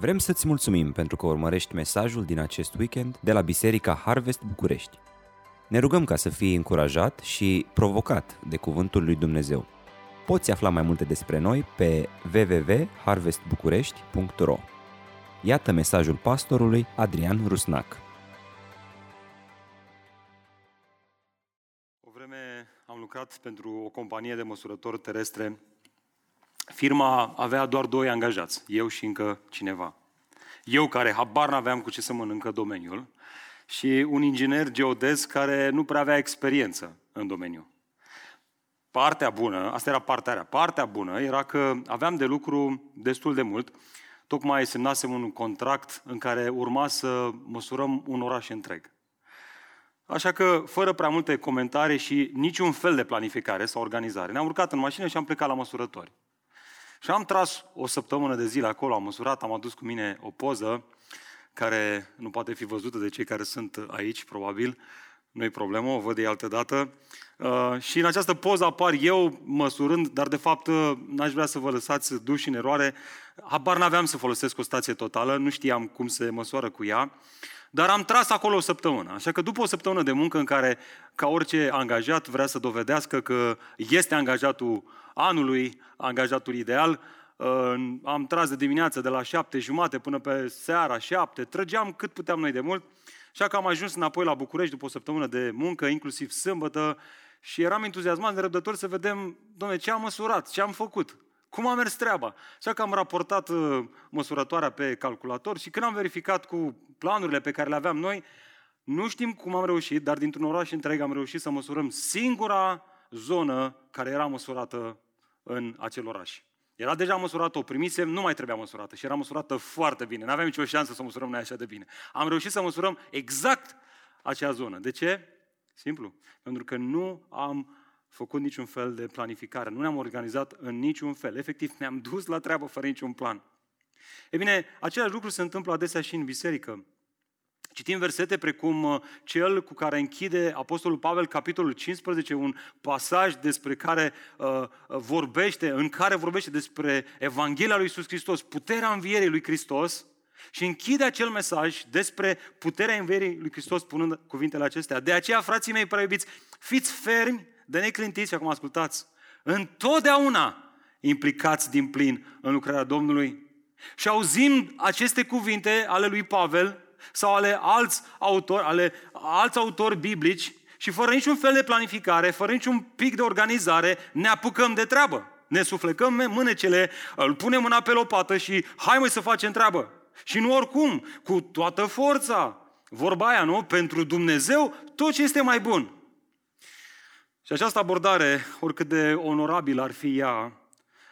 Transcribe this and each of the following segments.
Vrem să-ți mulțumim pentru că urmărești mesajul din acest weekend de la Biserica Harvest București. Ne rugăm ca să fii încurajat și provocat de Cuvântul lui Dumnezeu. Poți afla mai multe despre noi pe www.harvestbucurești.ro Iată mesajul pastorului Adrian Rusnac. O vreme am lucrat pentru o companie de măsurători terestre Firma avea doar doi angajați, eu și încă cineva. Eu care habar n-aveam cu ce să mănâncă domeniul și un inginer geodez care nu prea avea experiență în domeniu. Partea bună, asta era partea rea, partea bună era că aveam de lucru destul de mult, tocmai semnasem un contract în care urma să măsurăm un oraș întreg. Așa că, fără prea multe comentarii și niciun fel de planificare sau organizare, ne-am urcat în mașină și am plecat la măsurători. Și am tras o săptămână de zile acolo, am măsurat, am adus cu mine o poză care nu poate fi văzută de cei care sunt aici, probabil. Nu-i problemă, o văd de altă dată. Uh, și în această poză apar eu măsurând, dar de fapt uh, n-aș vrea să vă lăsați duși în eroare. Habar n-aveam să folosesc o stație totală, nu știam cum se măsoară cu ea. Dar am tras acolo o săptămână. Așa că după o săptămână de muncă în care, ca orice angajat, vrea să dovedească că este angajatul anului, angajatul ideal, am tras de dimineață de la șapte jumate până pe seara șapte, trăgeam cât puteam noi de mult, așa că am ajuns înapoi la București după o săptămână de muncă, inclusiv sâmbătă, și eram entuziasmat, nerăbdător să vedem, domne, ce am măsurat, ce am făcut. Cum a mers treaba? Așa că am raportat uh, măsurătoarea pe calculator și când am verificat cu planurile pe care le aveam noi, nu știm cum am reușit, dar dintr-un oraș întreg am reușit să măsurăm singura zonă care era măsurată în acel oraș. Era deja măsurată, o primisem, nu mai trebuia măsurată și era măsurată foarte bine. Nu aveam nicio șansă să măsurăm noi așa de bine. Am reușit să măsurăm exact acea zonă. De ce? Simplu. Pentru că nu am făcut niciun fel de planificare, nu ne-am organizat în niciun fel. Efectiv, ne-am dus la treabă fără niciun plan. E bine, același lucru se întâmplă adesea și în biserică. Citim versete precum uh, cel cu care închide Apostolul Pavel capitolul 15, un pasaj despre care uh, uh, vorbește, în care vorbește despre Evanghelia lui Iisus Hristos, puterea învierii lui Hristos, și închide acel mesaj despre puterea învierii lui Hristos spunând cuvintele acestea. De aceea, frații mei prea iubiți, fiți fermi de neclintiți, și acum ascultați, întotdeauna implicați din plin în lucrarea Domnului. Și auzim aceste cuvinte ale lui Pavel sau ale alți autori, ale alți autori biblici și fără niciun fel de planificare, fără niciun pic de organizare, ne apucăm de treabă. Ne suflecăm mânecele, îl punem mâna pe lopată și hai mai să facem treabă. Și nu oricum, cu toată forța. Vorba aia, nu? Pentru Dumnezeu, tot ce este mai bun. Și această abordare, oricât de onorabil ar fi ea,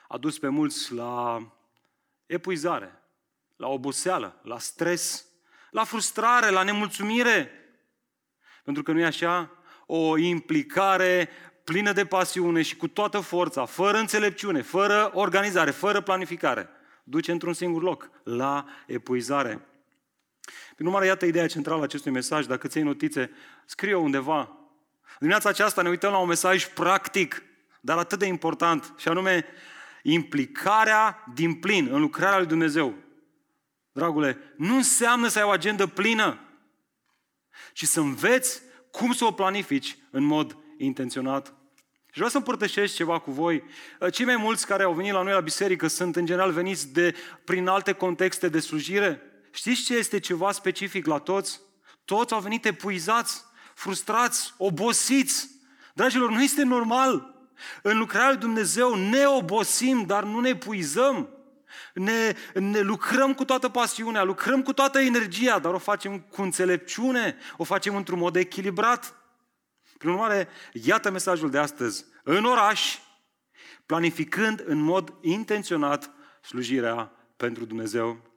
a dus pe mulți la epuizare, la oboseală, la stres, la frustrare, la nemulțumire. Pentru că nu e așa? O implicare plină de pasiune și cu toată forța, fără înțelepciune, fără organizare, fără planificare, duce într-un singur loc, la epuizare. Prin urmare, iată ideea centrală a acestui mesaj. Dacă ți notițe, scrie undeva Dimineața aceasta ne uităm la un mesaj practic, dar atât de important, și anume implicarea din plin în lucrarea lui Dumnezeu. Dragule, nu înseamnă să ai o agendă plină, ci să înveți cum să o planifici în mod intenționat. Și vreau să împărtășesc ceva cu voi. Cei mai mulți care au venit la noi la biserică sunt în general veniți de, prin alte contexte de slujire. Știți ce este ceva specific la toți? Toți au venit epuizați frustrați, obosiți. Dragilor, nu este normal. În lucrarea lui Dumnezeu ne obosim, dar nu ne puizăm. Ne, ne lucrăm cu toată pasiunea, lucrăm cu toată energia, dar o facem cu înțelepciune, o facem într-un mod echilibrat. Prin urmare, iată mesajul de astăzi. În oraș, planificând în mod intenționat slujirea pentru Dumnezeu.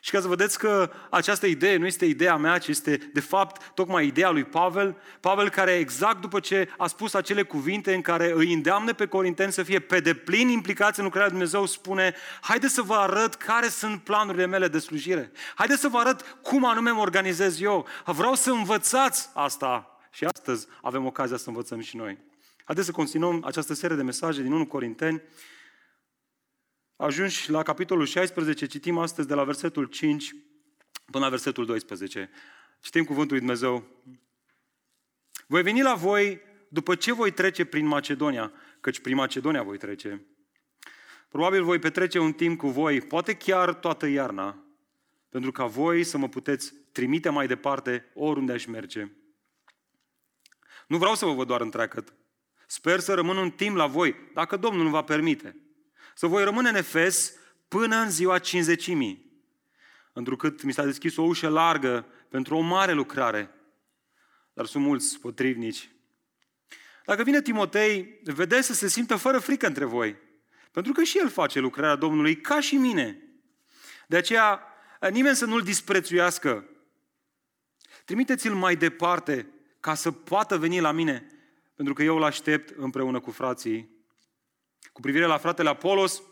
Și ca să vedeți că această idee nu este ideea mea, ci este de fapt tocmai ideea lui Pavel, Pavel care exact după ce a spus acele cuvinte în care îi îndeamnă pe corinteni să fie pe deplin implicați în lucrarea lui Dumnezeu, spune, haideți să vă arăt care sunt planurile mele de slujire. Haideți să vă arăt cum anume mă organizez eu. Vreau să învățați asta. Și astăzi avem ocazia să învățăm și noi. Haideți să continuăm această serie de mesaje din 1 Corinteni ajungi la capitolul 16, citim astăzi de la versetul 5 până la versetul 12. Citim cuvântul lui Dumnezeu. Voi veni la voi după ce voi trece prin Macedonia, căci prin Macedonia voi trece. Probabil voi petrece un timp cu voi, poate chiar toată iarna, pentru ca voi să mă puteți trimite mai departe oriunde aș merge. Nu vreau să vă văd doar întreagăt. Sper să rămân un timp la voi, dacă Domnul nu va permite. Să voi rămâne în Efes până în ziua cinzecimii, întrucât mi s-a deschis o ușă largă pentru o mare lucrare, dar sunt mulți potrivnici. Dacă vine Timotei, vedeți să se simtă fără frică între voi, pentru că și el face lucrarea Domnului ca și mine. De aceea, nimeni să nu-l disprețuiască. Trimiteți-l mai departe ca să poată veni la mine, pentru că eu îl aștept împreună cu frații. Cu privire la fratele Apolos,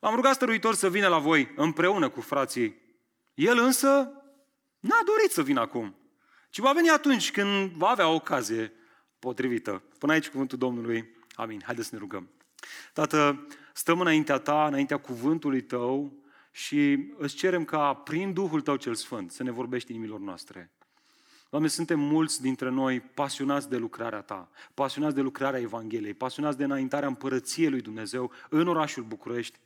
am rugat stăruitor să vină la voi împreună cu frații. El însă n-a dorit să vină acum, ci va veni atunci când va avea o ocazie potrivită. Până aici cuvântul Domnului. Amin. Haideți să ne rugăm. Tată, stăm înaintea Ta, înaintea cuvântului Tău și îți cerem ca prin Duhul Tău cel Sfânt să ne vorbești inimilor noastre. Doamne, suntem mulți dintre noi pasionați de lucrarea Ta, pasionați de lucrarea Evangheliei, pasionați de înaintarea împărăției lui Dumnezeu în orașul București.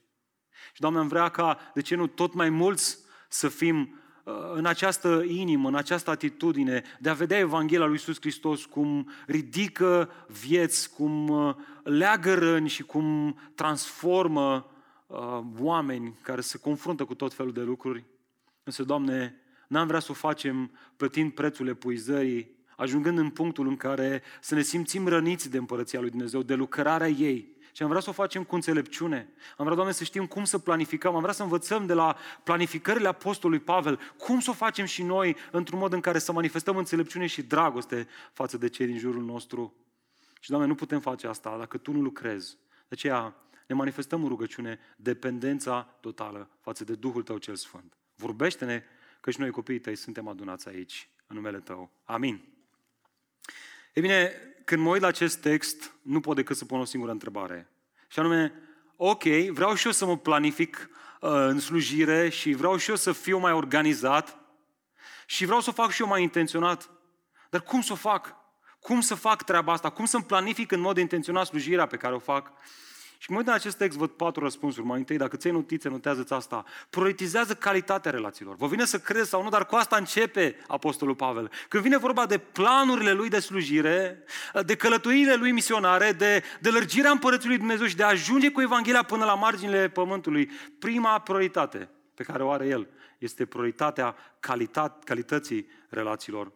Și, Doamne, am vrea ca, de ce nu, tot mai mulți să fim uh, în această inimă, în această atitudine de a vedea Evanghelia lui Iisus Hristos cum ridică vieți, cum uh, leagă răni și cum transformă uh, oameni care se confruntă cu tot felul de lucruri. Însă, Doamne, N-am vrea să o facem plătind prețul epuizării, ajungând în punctul în care să ne simțim răniți de împărăția lui Dumnezeu, de lucrarea ei. Și am vrea să o facem cu înțelepciune. Am vrea, Doamne, să știm cum să planificăm. Am vrea să învățăm de la planificările Apostolului Pavel cum să o facem și noi într-un mod în care să manifestăm înțelepciune și dragoste față de cei din jurul nostru. Și, Doamne, nu putem face asta dacă Tu nu lucrezi. De aceea ne manifestăm în rugăciune dependența totală față de Duhul Tău cel Sfânt. Vorbește-ne căci noi copiii tăi suntem adunați aici, în numele tău. Amin. E bine, când mă uit la acest text, nu pot decât să pun o singură întrebare. Și anume, ok, vreau și eu să mă planific uh, în slujire și vreau și eu să fiu mai organizat și vreau să o fac și eu mai intenționat. Dar cum să o fac? Cum să fac treaba asta? Cum să-mi planific în mod intenționat slujirea pe care o fac? Și mă uit în acest text, văd patru răspunsuri. Mai întâi, dacă ți notițe, notează-ți asta. Prioritizează calitatea relațiilor. Vă vine să crezi sau nu, dar cu asta începe Apostolul Pavel. Când vine vorba de planurile lui de slujire, de călătorile lui misionare, de, de lărgirea împărăției lui Dumnezeu și de a ajunge cu Evanghelia până la marginile pământului, prima prioritate pe care o are el este prioritatea calitate, calității relațiilor.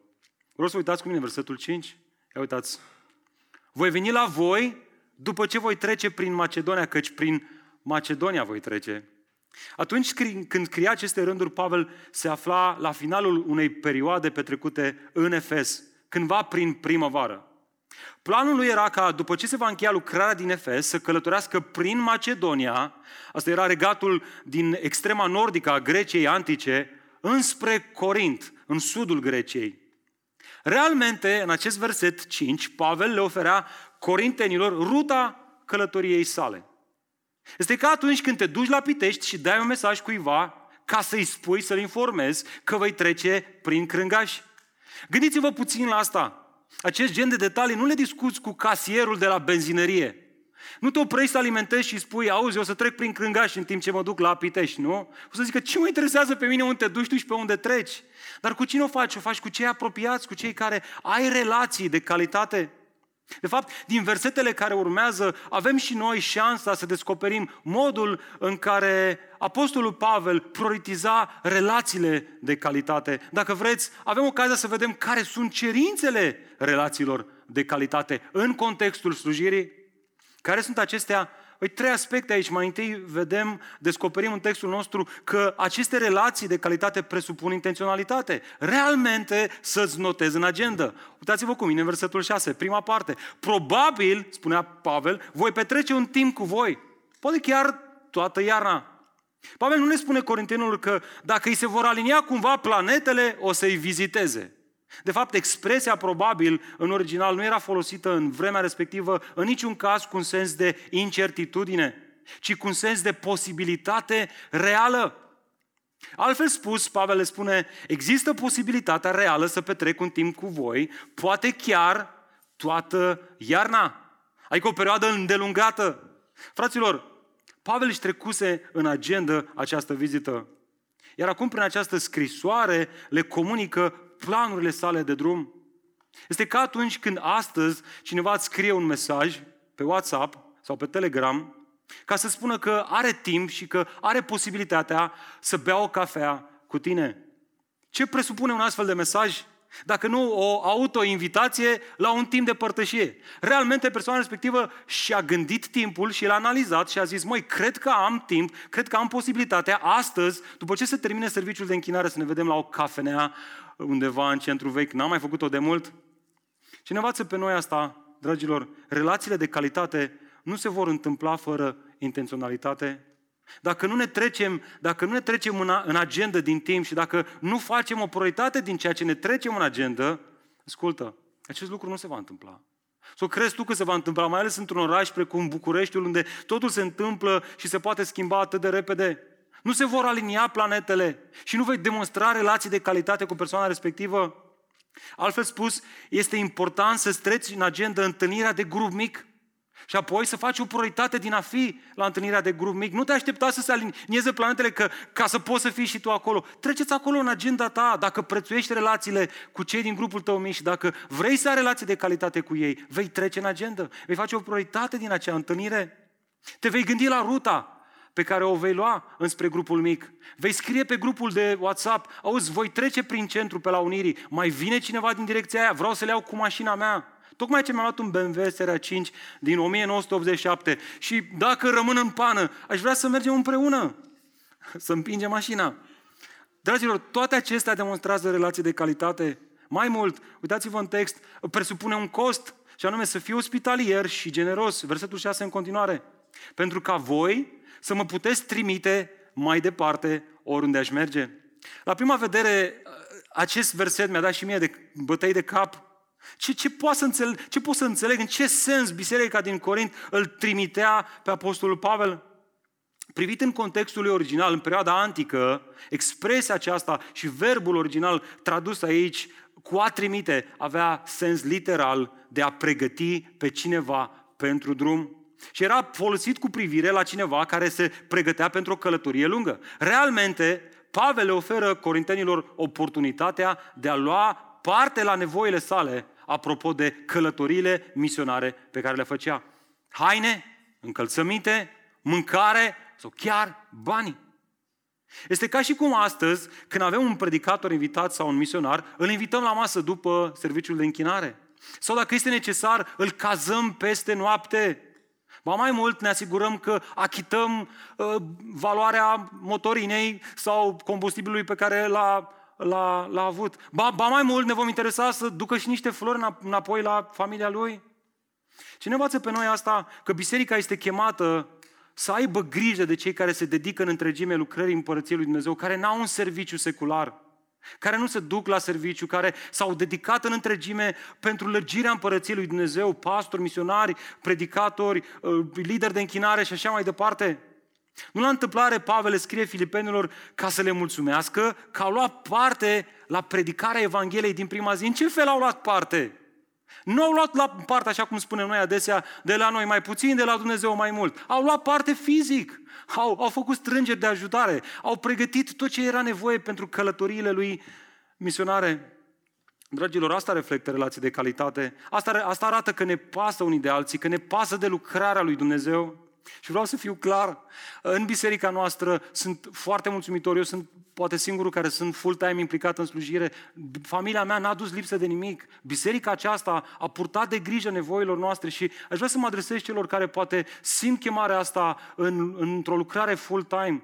Vreau să uitați cu mine versetul 5. Ia uitați. Voi veni la voi după ce voi trece prin Macedonia, căci prin Macedonia voi trece. Atunci când scria aceste rânduri, Pavel se afla la finalul unei perioade petrecute în Efes, cândva prin primăvară. Planul lui era ca, după ce se va încheia lucrarea din Efes, să călătorească prin Macedonia, asta era regatul din extrema nordică a Greciei antice, înspre Corint, în sudul Greciei. Realmente, în acest verset 5, Pavel le oferea corintenilor ruta călătoriei sale. Este ca atunci când te duci la Pitești și dai un mesaj cuiva ca să-i spui, să-l informezi că vei trece prin crângași. Gândiți-vă puțin la asta. Acest gen de detalii nu le discuți cu casierul de la benzinărie. Nu te oprești să alimentezi și spui, auzi, eu o să trec prin crângași în timp ce mă duc la Pitești, nu? O să zică, ce mă interesează pe mine unde te duci tu și pe unde treci? Dar cu cine o faci? O faci cu cei apropiați, cu cei care ai relații de calitate? De fapt, din versetele care urmează, avem și noi șansa să descoperim modul în care Apostolul Pavel prioritiza relațiile de calitate. Dacă vreți, avem ocazia să vedem care sunt cerințele relațiilor de calitate în contextul slujirii. Care sunt acestea Păi trei aspecte aici. Mai întâi vedem, descoperim în textul nostru că aceste relații de calitate presupun intenționalitate. Realmente să-ți notezi în agenda. Uitați-vă cum mine în versetul 6, prima parte. Probabil, spunea Pavel, voi petrece un timp cu voi. Poate chiar toată iarna. Pavel nu le spune corintenilor că dacă îi se vor alinia cumva planetele, o să-i viziteze. De fapt, expresia probabil în original nu era folosită în vremea respectivă în niciun caz cu un sens de incertitudine. ci cu un sens de posibilitate reală. Altfel spus, Pavel le spune, există posibilitatea reală să petrec un timp cu voi, poate chiar toată iarna, adică o perioadă îndelungată. Fraților, Pavel își trecuse în agenda această vizită. Iar acum, prin această scrisoare, le comunică planurile sale de drum. Este ca atunci când astăzi cineva îți scrie un mesaj pe WhatsApp sau pe Telegram ca să spună că are timp și că are posibilitatea să bea o cafea cu tine. Ce presupune un astfel de mesaj? Dacă nu o auto-invitație la un timp de părtășie. Realmente persoana respectivă și-a gândit timpul și l-a analizat și a zis, măi, cred că am timp, cred că am posibilitatea astăzi, după ce se termine serviciul de închinare, să ne vedem la o cafenea undeva în centru vechi. N-am mai făcut-o de mult. Și ne învață pe noi asta, dragilor, relațiile de calitate nu se vor întâmpla fără intenționalitate. Dacă nu ne trecem, dacă nu ne trecem în, în agenda din timp și dacă nu facem o prioritate din ceea ce ne trecem în agenda, ascultă, acest lucru nu se va întâmpla. Sau crezi tu că se va întâmpla, mai ales într-un oraș precum Bucureștiul, unde totul se întâmplă și se poate schimba atât de repede? Nu se vor alinia planetele și nu vei demonstra relații de calitate cu persoana respectivă? Altfel spus, este important să-ți treci în agenda întâlnirea de grup mic și apoi să faci o prioritate din a fi la întâlnirea de grup mic. Nu te aștepta să se alinieze planetele că, ca să poți să fii și tu acolo. Treceți acolo în agenda ta. Dacă prețuiești relațiile cu cei din grupul tău mic și dacă vrei să ai relații de calitate cu ei, vei trece în agenda. Vei face o prioritate din acea întâlnire. Te vei gândi la ruta pe care o vei lua înspre grupul mic. Vei scrie pe grupul de WhatsApp, auzi, voi trece prin centru pe la Unirii, mai vine cineva din direcția aia, vreau să le iau cu mașina mea. Tocmai ce mi-am luat un BMW Seria 5 din 1987 și dacă rămân în pană, aș vrea să mergem împreună, să împinge mașina. Dragilor, toate acestea demonstrează relații de calitate. Mai mult, uitați-vă în text, presupune un cost, și anume să fiu ospitalier și generos. Versetul 6 în continuare. Pentru ca voi să mă puteți trimite mai departe oriunde aș merge. La prima vedere, acest verset mi-a dat și mie de bătăi de cap. Ce, ce, pot să înțeleg, ce pot să înțeleg? În ce sens biserica din Corint îl trimitea pe Apostolul Pavel? Privit în contextul lui original, în perioada antică, expresia aceasta și verbul original tradus aici cu a trimite avea sens literal de a pregăti pe cineva pentru drum. Și era folosit cu privire la cineva care se pregătea pentru o călătorie lungă. Realmente, Pavel le oferă corintenilor oportunitatea de a lua parte la nevoile sale apropo de călătoriile misionare pe care le făcea. Haine, încălțăminte, mâncare sau chiar bani. Este ca și cum astăzi, când avem un predicator invitat sau un misionar, îl invităm la masă după serviciul de închinare. Sau dacă este necesar, îl cazăm peste noapte Ba mai mult ne asigurăm că achităm uh, valoarea motorinei sau combustibilului pe care l-a, l-a, l-a avut. Ba, ba mai mult ne vom interesa să ducă și niște flori înapoi la familia lui. Ce ne învață pe noi asta? Că biserica este chemată să aibă grijă de cei care se dedică în întregime lucrării împărăției lui Dumnezeu, care n-au un serviciu secular care nu se duc la serviciu, care s-au dedicat în întregime pentru lărgirea împărăției lui Dumnezeu, pastori, misionari, predicatori, uh, lideri de închinare și așa mai departe. Nu la întâmplare Pavel scrie filipenilor ca să le mulțumească că au luat parte la predicarea Evangheliei din prima zi. În ce fel au luat parte? Nu au luat la parte, așa cum spunem noi adesea, de la noi mai puțin, de la Dumnezeu mai mult. Au luat parte fizic, au, au făcut strângeri de ajutare, au pregătit tot ce era nevoie pentru călătoriile lui misionare. Dragilor, asta reflectă relații de calitate. Asta, asta arată că ne pasă unii de alții, că ne pasă de lucrarea lui Dumnezeu. Și vreau să fiu clar, în biserica noastră sunt foarte mulțumitor, eu sunt poate singurul care sunt full-time implicat în slujire. Familia mea n-a dus lipsă de nimic. Biserica aceasta a purtat de grijă nevoilor noastre și aș vrea să mă adresez celor care poate simt chemarea asta în, într-o lucrare full-time.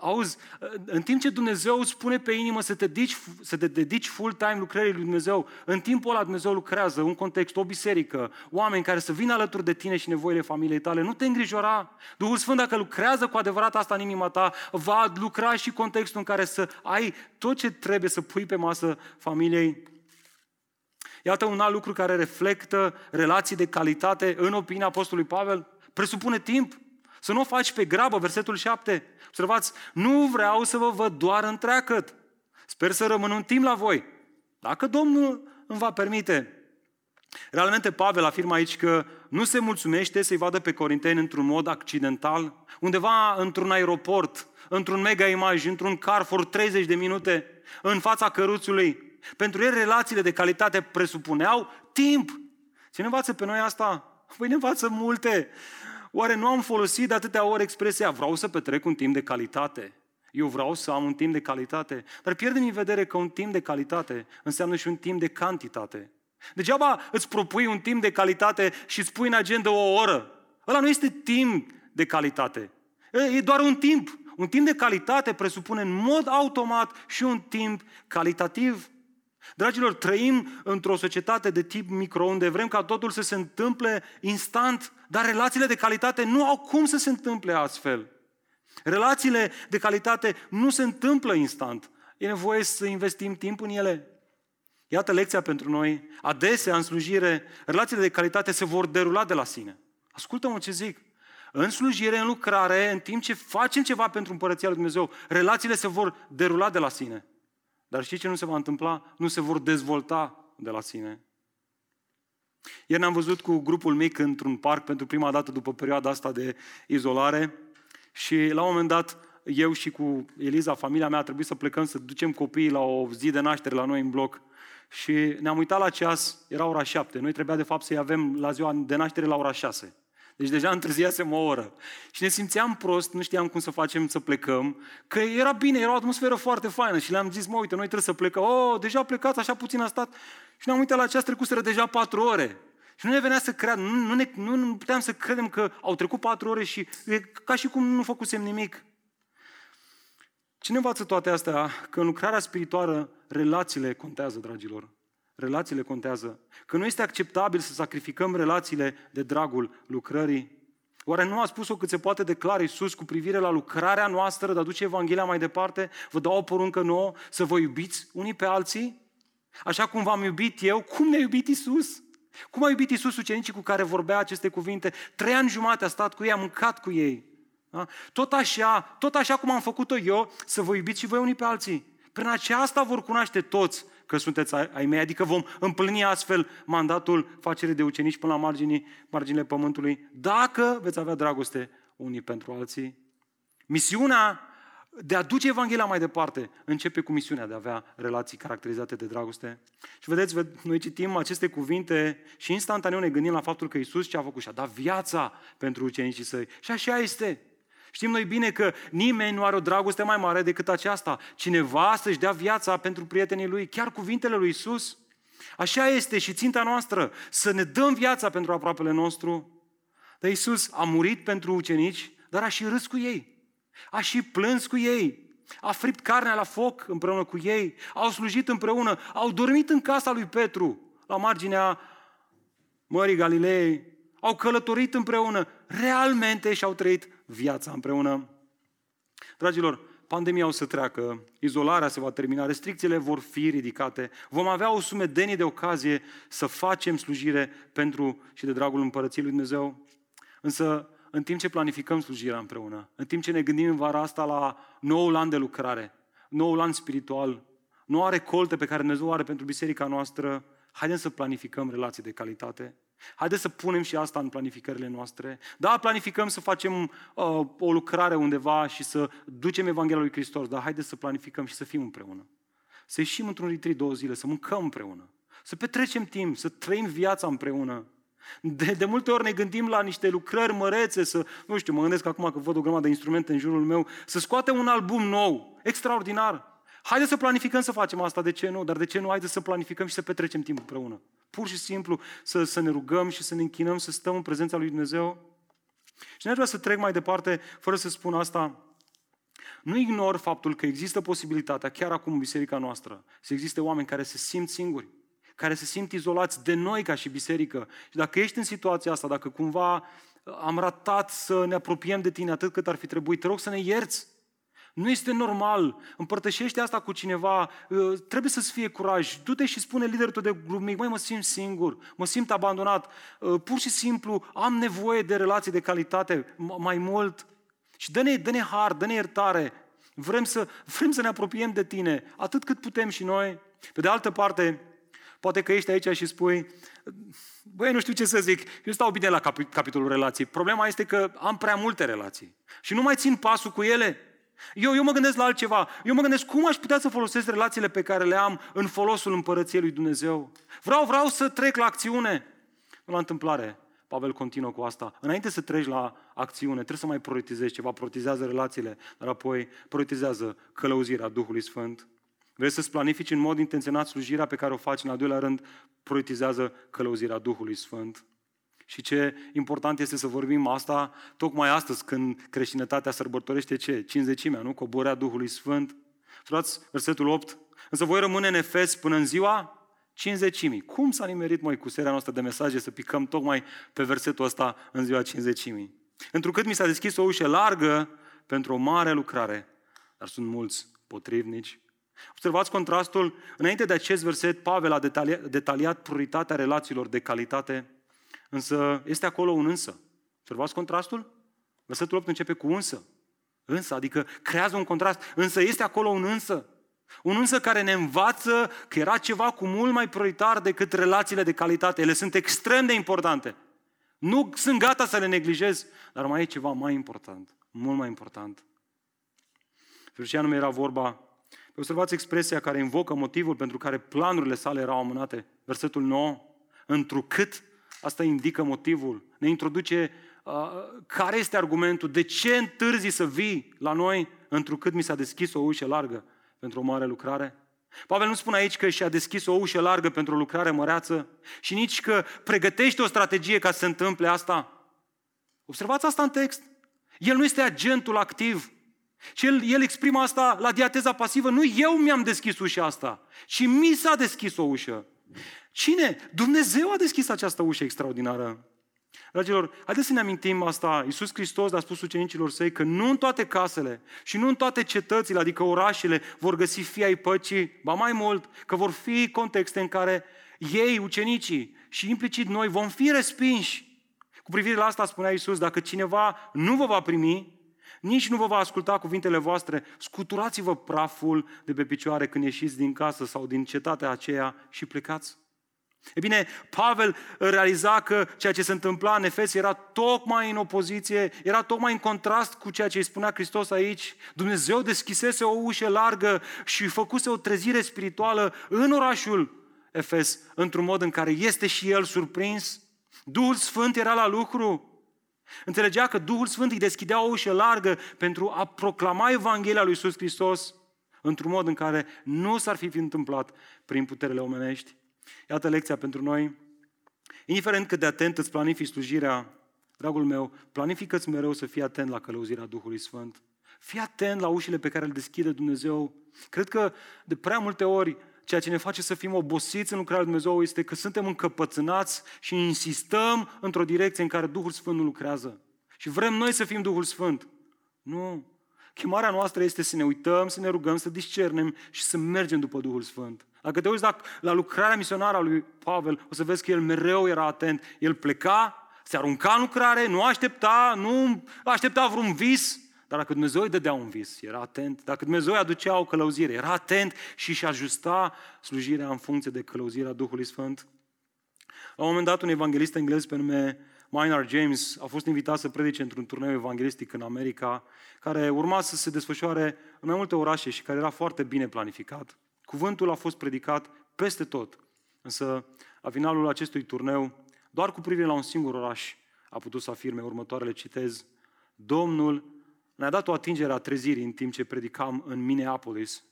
Auzi, în timp ce Dumnezeu îți pune pe inimă să te dedici, să te dedici full-time lucrării lui Dumnezeu, în timpul ăla Dumnezeu lucrează, un context, o biserică, oameni care să vină alături de tine și nevoile familiei tale. Nu te îngrijora. Duhul Sfânt, dacă lucrează cu adevărat asta în inima ta, va lucra și contextul în care să ai tot ce trebuie să pui pe masă familiei Iată un alt lucru care reflectă relații de calitate în opinia Apostolului Pavel. Presupune timp. Să nu o faci pe grabă, versetul 7. Observați, nu vreau să vă văd doar întreagăt. Sper să rămân un timp la voi. Dacă Domnul îmi va permite. Realmente Pavel afirmă aici că nu se mulțumește să-i vadă pe corinteni într-un mod accidental, undeva într-un aeroport, într-un mega imaj, într-un Carrefour 30 de minute, în fața căruțului. Pentru el relațiile de calitate presupuneau timp. Ce ne învață pe noi asta? Păi ne învață multe. Oare nu am folosit de atâtea ori expresia vreau să petrec un timp de calitate? Eu vreau să am un timp de calitate, dar pierdem în vedere că un timp de calitate înseamnă și un timp de cantitate. Degeaba îți propui un timp de calitate și îți pui în agenda o oră. Ăla nu este timp de calitate. E doar un timp. Un timp de calitate presupune în mod automat și un timp calitativ. Dragilor, trăim într-o societate de tip microunde, vrem ca totul să se întâmple instant, dar relațiile de calitate nu au cum să se întâmple astfel. Relațiile de calitate nu se întâmplă instant. E nevoie să investim timp în ele. Iată lecția pentru noi. Adesea, în slujire, relațiile de calitate se vor derula de la sine. Ascultă-mă ce zic. În slujire, în lucrare, în timp ce facem ceva pentru Împărăția Lui Dumnezeu, relațiile se vor derula de la sine. Dar știi ce nu se va întâmpla? Nu se vor dezvolta de la sine. Ieri ne-am văzut cu grupul mic într-un parc pentru prima dată după perioada asta de izolare și la un moment dat eu și cu Eliza, familia mea, a trebuit să plecăm să ducem copiii la o zi de naștere la noi în bloc. Și ne-am uitat la ceas, era ora șapte. Noi trebuia de fapt să-i avem la ziua de naștere la ora șase. Deci deja întârziasem o oră. Și ne simțeam prost, nu știam cum să facem să plecăm, că era bine, era o atmosferă foarte faină și le-am zis, mă, uite, noi trebuie să plecăm. Oh, deja plecați, așa puțin a stat. Și ne-am uitat la ceas, trecuseră deja patru ore. Și nu ne venea să cred, nu, nu, ne, nu, nu puteam să credem că au trecut patru ore și e ca și cum nu făcusem nimic. Cine învață toate astea? Că în lucrarea spirituală relațiile contează, dragilor. Relațiile contează. Că nu este acceptabil să sacrificăm relațiile de dragul lucrării. Oare nu a spus-o cât se poate de clar Iisus cu privire la lucrarea noastră de a duce Evanghelia mai departe? Vă dau o poruncă nouă să vă iubiți unii pe alții? Așa cum v-am iubit eu, cum ne-a iubit Iisus? Cum a iubit Iisus ucenicii cu care vorbea aceste cuvinte? Trei ani jumate a stat cu ei, a mâncat cu ei. Da? Tot așa, tot așa cum am făcut-o eu, să vă iubiți și voi unii pe alții. Prin aceasta vor cunoaște toți că sunteți ai mei, adică vom împlini astfel mandatul facerii de ucenici până la marginii, marginile pământului, dacă veți avea dragoste unii pentru alții. Misiunea de a duce Evanghelia mai departe începe cu misiunea de a avea relații caracterizate de dragoste. Și vedeți, noi citim aceste cuvinte și instantaneu ne gândim la faptul că Isus ce a făcut și a dat viața pentru ucenicii săi. Și așa este. Știm noi bine că nimeni nu are o dragoste mai mare decât aceasta. Cineva să-și dea viața pentru prietenii lui, chiar cuvintele lui Isus. Așa este și ținta noastră, să ne dăm viața pentru aproapele nostru. Dar Isus a murit pentru ucenici, dar a și râs cu ei. A și plâns cu ei. A fript carnea la foc împreună cu ei. Au slujit împreună. Au dormit în casa lui Petru, la marginea Mării Galilei. Au călătorit împreună. Realmente și-au trăit viața împreună. Dragilor, pandemia o să treacă, izolarea se va termina, restricțiile vor fi ridicate, vom avea o sumedenie de ocazie să facem slujire pentru și de dragul împărăției lui Dumnezeu. Însă, în timp ce planificăm slujirea împreună, în timp ce ne gândim în vara asta la noul an de lucrare, noul an spiritual, noua recolte pe care Dumnezeu are pentru biserica noastră, haideți să planificăm relații de calitate, Haideți să punem și asta în planificările noastre. Da, planificăm să facem uh, o lucrare undeva și să ducem Evanghelia lui Hristos, dar haideți să planificăm și să fim împreună. Să ieșim într-un retreat două zile, să mâncăm împreună, să petrecem timp, să trăim viața împreună. De, de multe ori ne gândim la niște lucrări mărețe, să, nu știu, mă gândesc acum că văd o grămadă de instrumente în jurul meu, să scoatem un album nou, extraordinar. Haideți să planificăm să facem asta, de ce nu? Dar de ce nu? Haideți să planificăm și să petrecem timp împreună. Pur și simplu să, să ne rugăm și să ne închinăm, să stăm în prezența lui Dumnezeu. Și nu vrea să trec mai departe, fără să spun asta, nu ignor faptul că există posibilitatea, chiar acum în biserica noastră, să existe oameni care se simt singuri, care se simt izolați de noi ca și biserică. Și dacă ești în situația asta, dacă cumva am ratat să ne apropiem de tine atât cât ar fi trebuit, te rog să ne ierți. Nu este normal. Împărtășește asta cu cineva. Uh, trebuie să-ți fie curaj. Du-te și spune liderul tău de grup mic, măi, mă simt singur, mă simt abandonat. Uh, pur și simplu am nevoie de relații de calitate mai mult. Și dă-ne, dă-ne har, dă-ne iertare. Vrem să, vrem să ne apropiem de tine, atât cât putem și noi. Pe de altă parte, poate că ești aici și spui, băi, nu știu ce să zic, eu stau bine la capitolul relații. Problema este că am prea multe relații și nu mai țin pasul cu ele. Eu, eu mă gândesc la altceva. Eu mă gândesc cum aș putea să folosesc relațiile pe care le am în folosul împărăției lui Dumnezeu. Vreau, vreau să trec la acțiune. Nu la întâmplare. Pavel continuă cu asta. Înainte să treci la acțiune, trebuie să mai prioritizezi ceva. Prioritizează relațiile, dar apoi prioritizează călăuzirea Duhului Sfânt. Vrei să-ți planifici în mod intenționat slujirea pe care o faci, în al doilea rând, prioritizează călăuzirea Duhului Sfânt. Și ce important este să vorbim asta tocmai astăzi, când creștinătatea sărbătorește ce? Cinzecimea, nu? Coborea Duhului Sfânt. Frați, versetul 8. Însă voi rămâne în Efes până în ziua cinzecimii. Cum s-a nimerit, mai cu seria noastră de mesaje să picăm tocmai pe versetul ăsta în ziua cinzecimii? Întrucât mi s-a deschis o ușă largă pentru o mare lucrare, dar sunt mulți potrivnici. Observați contrastul. Înainte de acest verset, Pavel a detaliat, detaliat prioritatea relațiilor de calitate Însă este acolo un însă. Observați contrastul? Versetul 8 începe cu însă. Însă, adică creează un contrast. Însă este acolo un însă. Un însă care ne învață că era ceva cu mult mai prioritar decât relațiile de calitate. Ele sunt extrem de importante. Nu sunt gata să le neglijez, dar mai e ceva mai important, mult mai important. Despre ce anume era vorba? Observați expresia care invocă motivul pentru care planurile sale erau amânate. Versetul 9. Întrucât Asta indică motivul. Ne introduce uh, care este argumentul, de ce întârzi să vii la noi întrucât mi s-a deschis o ușă largă pentru o mare lucrare? Pavel nu spune aici că și-a deschis o ușă largă pentru o lucrare măreață și nici că pregătește o strategie ca să se întâmple asta. Observați asta în text. El nu este agentul activ. Și el, el exprimă asta la diateza pasivă. Nu eu mi-am deschis ușa asta, ci mi s-a deschis o ușă. Cine? Dumnezeu a deschis această ușă extraordinară. Dragilor, haideți să ne amintim asta. Iisus Hristos a spus ucenicilor săi că nu în toate casele și nu în toate cetățile, adică orașele, vor găsi fii ai păcii, ba mai mult, că vor fi contexte în care ei, ucenicii și implicit noi, vom fi respinși. Cu privire la asta spunea Iisus, dacă cineva nu vă va primi, nici nu vă va asculta cuvintele voastre, scuturați-vă praful de pe picioare când ieșiți din casă sau din cetatea aceea și plecați. E bine, Pavel realiza că ceea ce se întâmpla în Efes era tocmai în opoziție, era tocmai în contrast cu ceea ce îi spunea Hristos aici. Dumnezeu deschisese o ușă largă și făcuse o trezire spirituală în orașul Efes, într-un mod în care este și el surprins. Duhul Sfânt era la lucru. Înțelegea că Duhul Sfânt îi deschidea o ușă largă pentru a proclama Evanghelia lui Iisus Hristos într-un mod în care nu s-ar fi întâmplat prin puterile omenești. Iată lecția pentru noi. Indiferent cât de atent îți planifici slujirea, dragul meu, planifică-ți mereu să fii atent la călăuzirea Duhului Sfânt. Fii atent la ușile pe care le deschide Dumnezeu. Cred că de prea multe ori ceea ce ne face să fim obosiți în lucrarea lui Dumnezeu este că suntem încăpățânați și insistăm într-o direcție în care Duhul Sfânt nu lucrează. Și vrem noi să fim Duhul Sfânt. Nu. Chemarea noastră este să ne uităm, să ne rugăm, să discernem și să mergem după Duhul Sfânt. Dacă te uiți la, la lucrarea misionară a lui Pavel, o să vezi că el mereu era atent. El pleca, se arunca în lucrare, nu aștepta, nu aștepta vreun vis, dar dacă Dumnezeu îi dădea un vis, era atent. Dacă Dumnezeu îi aducea o călăuzire, era atent și își ajusta slujirea în funcție de călăuzirea Duhului Sfânt. La un moment dat, un evanghelist englez pe nume Maynard James a fost invitat să predice într-un turneu evanghelistic în America, care urma să se desfășoare în mai multe orașe și care era foarte bine planificat. Cuvântul a fost predicat peste tot, însă la finalul acestui turneu, doar cu privire la un singur oraș, a putut să afirme următoarele, citez, Domnul ne-a dat o atingere a trezirii în timp ce predicam în Minneapolis,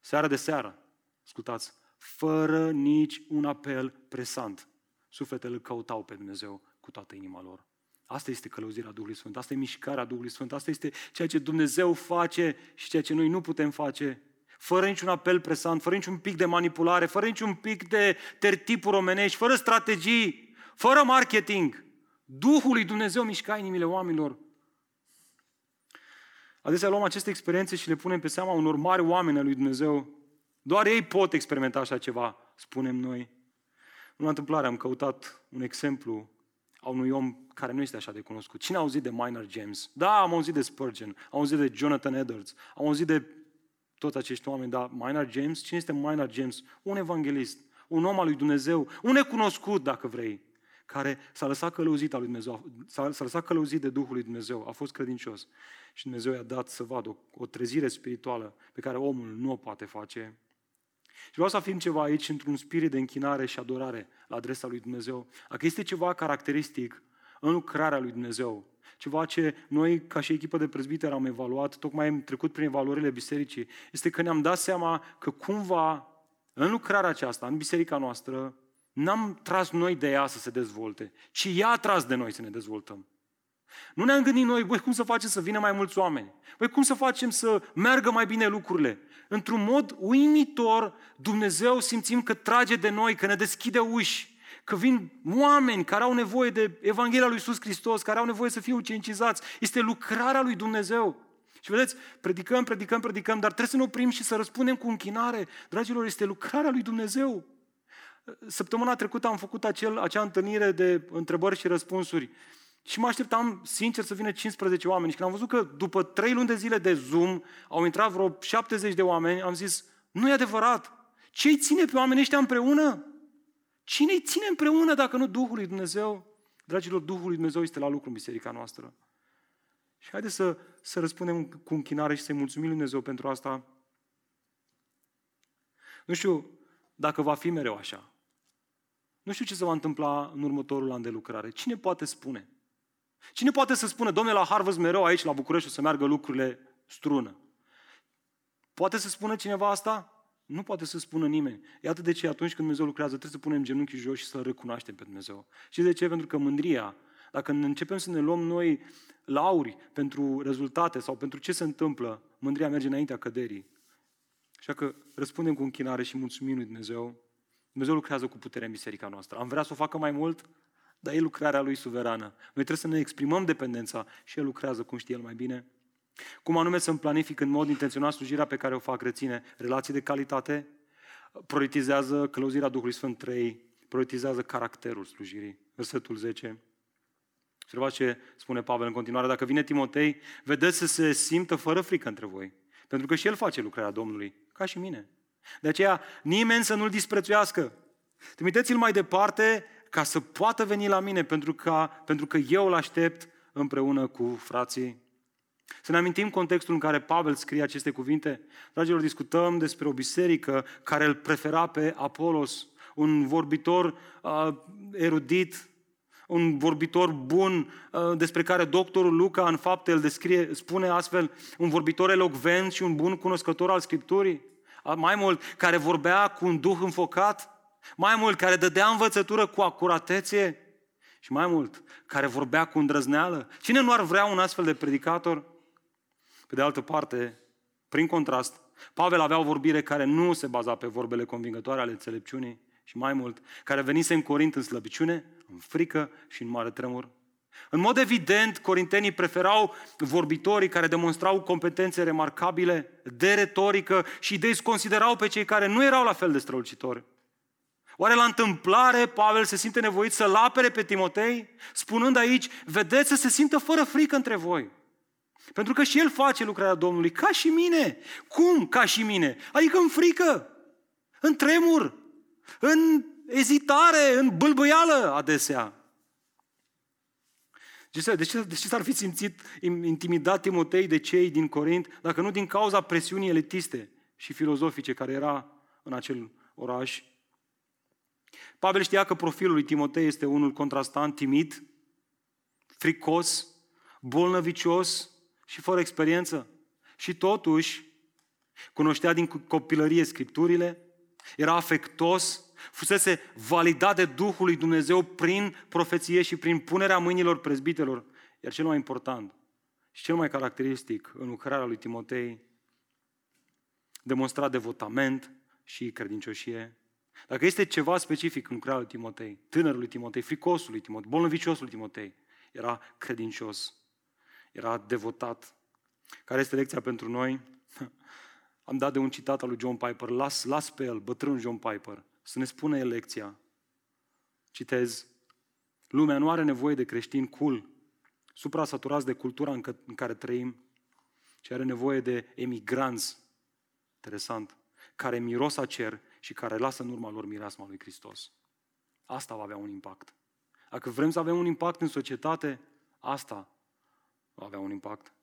seara de seară, ascultați, fără nici un apel presant. Sufletele îl căutau pe Dumnezeu cu toată inima lor. Asta este călăuzirea Duhului Sfânt, asta e mișcarea Duhului Sfânt, asta este ceea ce Dumnezeu face și ceea ce noi nu putem face fără niciun apel presant, fără niciun pic de manipulare, fără niciun pic de tertipuri omenești, fără strategii, fără marketing. Duhul lui Dumnezeu mișca inimile oamenilor. Adesea luăm aceste experiențe și le punem pe seama unor mari oameni al lui Dumnezeu. Doar ei pot experimenta așa ceva, spunem noi. În întâmplare am căutat un exemplu a unui om care nu este așa de cunoscut. Cine a auzit de Maynard James? Da, am auzit de Spurgeon, am auzit de Jonathan Edwards, am auzit de toți acești oameni, dar Maynard James? Cine este Maynard James? Un evanghelist, un om al lui Dumnezeu, un necunoscut, dacă vrei, care s-a lăsat călăuzit al lui Dumnezeu, s-a, s-a lăsat călăuzit de Duhul lui Dumnezeu, a fost credincios. Și Dumnezeu i-a dat să vadă o, o trezire spirituală pe care omul nu o poate face. Și vreau să afirm ceva aici într-un spirit de închinare și adorare la adresa lui Dumnezeu. Dacă este ceva caracteristic în lucrarea lui Dumnezeu, ceva ce noi, ca și echipă de prezbiteri, am evaluat, tocmai am trecut prin evaluările bisericii, este că ne-am dat seama că cumva, în lucrarea aceasta, în biserica noastră, n-am tras noi de ea să se dezvolte, ci ea a tras de noi să ne dezvoltăm. Nu ne-am gândit noi, băi, cum să facem să vină mai mulți oameni? Băi, cum să facem să meargă mai bine lucrurile? Într-un mod uimitor, Dumnezeu simțim că trage de noi, că ne deschide uși, că vin oameni care au nevoie de Evanghelia lui Iisus Hristos, care au nevoie să fie ucencizați. Este lucrarea lui Dumnezeu. Și vedeți, predicăm, predicăm, predicăm, dar trebuie să ne oprim și să răspundem cu închinare. Dragilor, este lucrarea lui Dumnezeu. Săptămâna trecută am făcut acel, acea întâlnire de întrebări și răspunsuri. Și mă așteptam, sincer, să vină 15 oameni. Și când am văzut că după 3 luni de zile de Zoom au intrat vreo 70 de oameni, am zis, nu e adevărat. Ce îi ține pe oamenii ăștia împreună? Cine îi ține împreună dacă nu Duhul lui Dumnezeu? Dragilor, Duhul lui Dumnezeu este la lucru în biserica noastră. Și haideți să, să răspundem cu închinare și să-i mulțumim lui Dumnezeu pentru asta. Nu știu dacă va fi mereu așa. Nu știu ce se va întâmpla în următorul an de lucrare. Cine poate spune? Cine poate să spună, domnule, la Harvard mereu aici, la București, o să meargă lucrurile strună? Poate să spună cineva asta? Nu poate să spună nimeni. Iată de ce atunci când Dumnezeu lucrează, trebuie să punem genunchii jos și să recunoaștem pe Dumnezeu. Și de ce? Pentru că mândria, dacă începem să ne luăm noi lauri pentru rezultate sau pentru ce se întâmplă, mândria merge înaintea căderii. Așa că răspundem cu închinare și mulțumim lui Dumnezeu. Dumnezeu lucrează cu putere în biserica noastră. Am vrea să o facă mai mult? Dar e lucrarea lui suverană. Noi trebuie să ne exprimăm dependența și el lucrează cum știe el mai bine. Cum anume să-mi planific în mod intenționat slujirea pe care o fac, reține relații de calitate, prioritizează călăuzirea Duhului Sfânt 3, prioritizează caracterul slujirii. Versetul 10. Observați ce spune Pavel în continuare. Dacă vine Timotei, vedeți să se simtă fără frică între voi. Pentru că și el face lucrarea Domnului, ca și mine. De aceea, nimeni să nu-l disprețuiască. Trimiteți-l mai departe ca să poată veni la mine, pentru că, pentru că eu îl aștept împreună cu frații. Să ne amintim contextul în care Pavel scrie aceste cuvinte. Dragilor, discutăm despre o biserică care îl prefera pe Apolos, un vorbitor uh, erudit, un vorbitor bun, uh, despre care doctorul Luca în fapte îl descrie, spune astfel, un vorbitor elocvent și un bun cunoscător al Scripturii. Mai mult, care vorbea cu un duh înfocat, mai mult, care dădea învățătură cu acuratețe și mai mult, care vorbea cu îndrăzneală. Cine nu ar vrea un astfel de predicator? Pe de altă parte, prin contrast, Pavel avea o vorbire care nu se baza pe vorbele convingătoare ale înțelepciunii și mai mult, care venise în Corint în slăbiciune, în frică și în mare tremur. În mod evident, corintenii preferau vorbitorii care demonstrau competențe remarcabile de retorică și de considerau pe cei care nu erau la fel de strălucitori. Oare la întâmplare Pavel se simte nevoit să-l apere pe Timotei, spunând aici, vedeți să se simtă fără frică între voi. Pentru că și el face lucrarea Domnului, ca și mine. Cum ca și mine? Adică în frică, în tremur, în ezitare, în bâlbâială adesea. De ce, de, ce, de ce s-ar fi simțit intimidat Timotei de cei din Corint, dacă nu din cauza presiunii elitiste și filozofice care era în acel oraș? Pavel știa că profilul lui Timotei este unul contrastant, timid, fricos, bolnăvicios și fără experiență. Și totuși, cunoștea din copilărie scripturile, era afectos, fusese validat de Duhul lui Dumnezeu prin profeție și prin punerea mâinilor prezbitelor. Iar cel mai important și cel mai caracteristic în lucrarea lui Timotei, demonstra devotament și credincioșie dacă este ceva specific în lucrarea lui Timotei, tânărului Timotei, fricosului Timotei, bolnăviciosului Timotei, era credincios, era devotat. Care este lecția pentru noi? Am dat de un citat al lui John Piper. Las, las pe el, bătrân John Piper, să ne spună el lecția. Citez. Lumea nu are nevoie de creștini cool, supra-saturați de cultura în care trăim, ci are nevoie de emigranți, interesant, care miros a cer și care lasă în urma lor mireasma lui Hristos. Asta va avea un impact. Dacă vrem să avem un impact în societate, asta va avea un impact.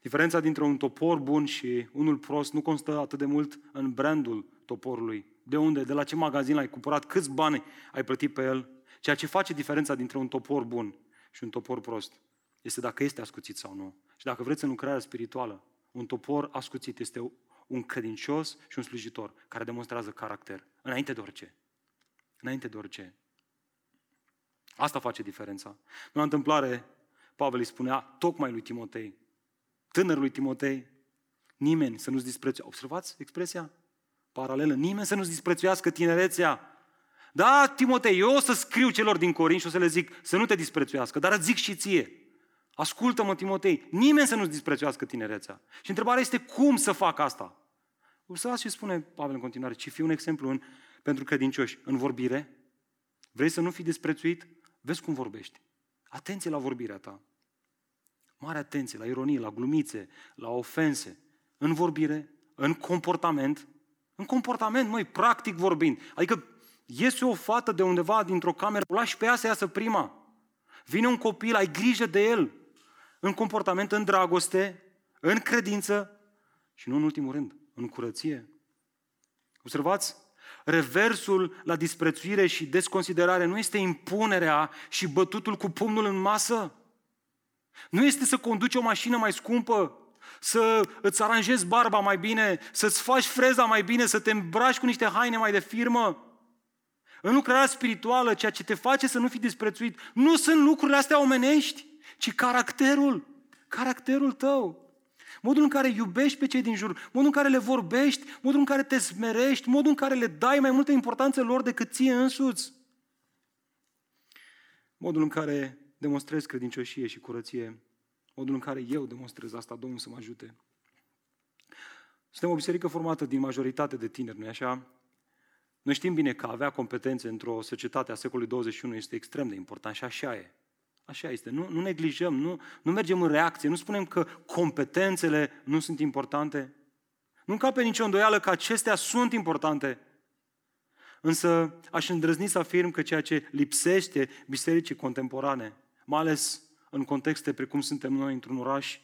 Diferența dintre un topor bun și unul prost nu constă atât de mult în brandul toporului. De unde, de la ce magazin l-ai cumpărat, câți bani ai plătit pe el. Ceea ce face diferența dintre un topor bun și un topor prost este dacă este ascuțit sau nu. Și dacă vreți în lucrarea spirituală, un topor ascuțit este un credincios și un slujitor care demonstrează caracter. Înainte de orice. Înainte de orice. Asta face diferența. Nu la întâmplare, Pavel îi spunea tocmai lui Timotei, tânărului Timotei, nimeni să nu-ți disprețuiască. Observați expresia? Paralelă. Nimeni să nu-ți disprețuiască tinerețea. Da, Timotei, eu o să scriu celor din Corint și o să le zic să nu te disprețuiască, dar îți zic și ție. Ascultă-mă, Timotei, nimeni să nu-ți disprețuiască tinerețea. Și întrebarea este cum să fac asta? Observați ce spune Pavel în continuare, ci fi un exemplu în, pentru credincioși. În vorbire, vrei să nu fii disprețuit? Vezi cum vorbești. Atenție la vorbirea ta. Mare atenție la ironie, la glumițe, la ofense. În vorbire, în comportament. În comportament, măi, practic vorbind. Adică iese o fată de undeva dintr-o cameră, o lași pe ea să iasă prima. Vine un copil, ai grijă de el. În comportament, în dragoste, în credință și nu în ultimul rând, în curăție. Observați? Reversul la disprețuire și desconsiderare nu este impunerea și bătutul cu pumnul în masă. Nu este să conduci o mașină mai scumpă, să îți aranjezi barba mai bine, să-ți faci freza mai bine, să te îmbraci cu niște haine mai de firmă. În lucrarea spirituală, ceea ce te face să nu fii disprețuit, nu sunt lucrurile astea omenești, ci caracterul. Caracterul tău. Modul în care iubești pe cei din jur, modul în care le vorbești, modul în care te smerești, modul în care le dai mai multă importanță lor decât ție însuți. Modul în care demonstrezi credincioșie și curăție, modul în care eu demonstrez asta, Domnul să mă ajute. Suntem o biserică formată din majoritate de tineri, nu-i așa? Noi știm bine că avea competențe într-o societate a secolului 21 este extrem de important și așa e. Așa este. Nu, nu neglijăm, nu, nu mergem în reacție, nu spunem că competențele nu sunt importante. Nu încape nicio îndoială că acestea sunt importante. Însă aș îndrăzni să afirm că ceea ce lipsește bisericii contemporane, mai ales în contexte precum suntem noi într-un oraș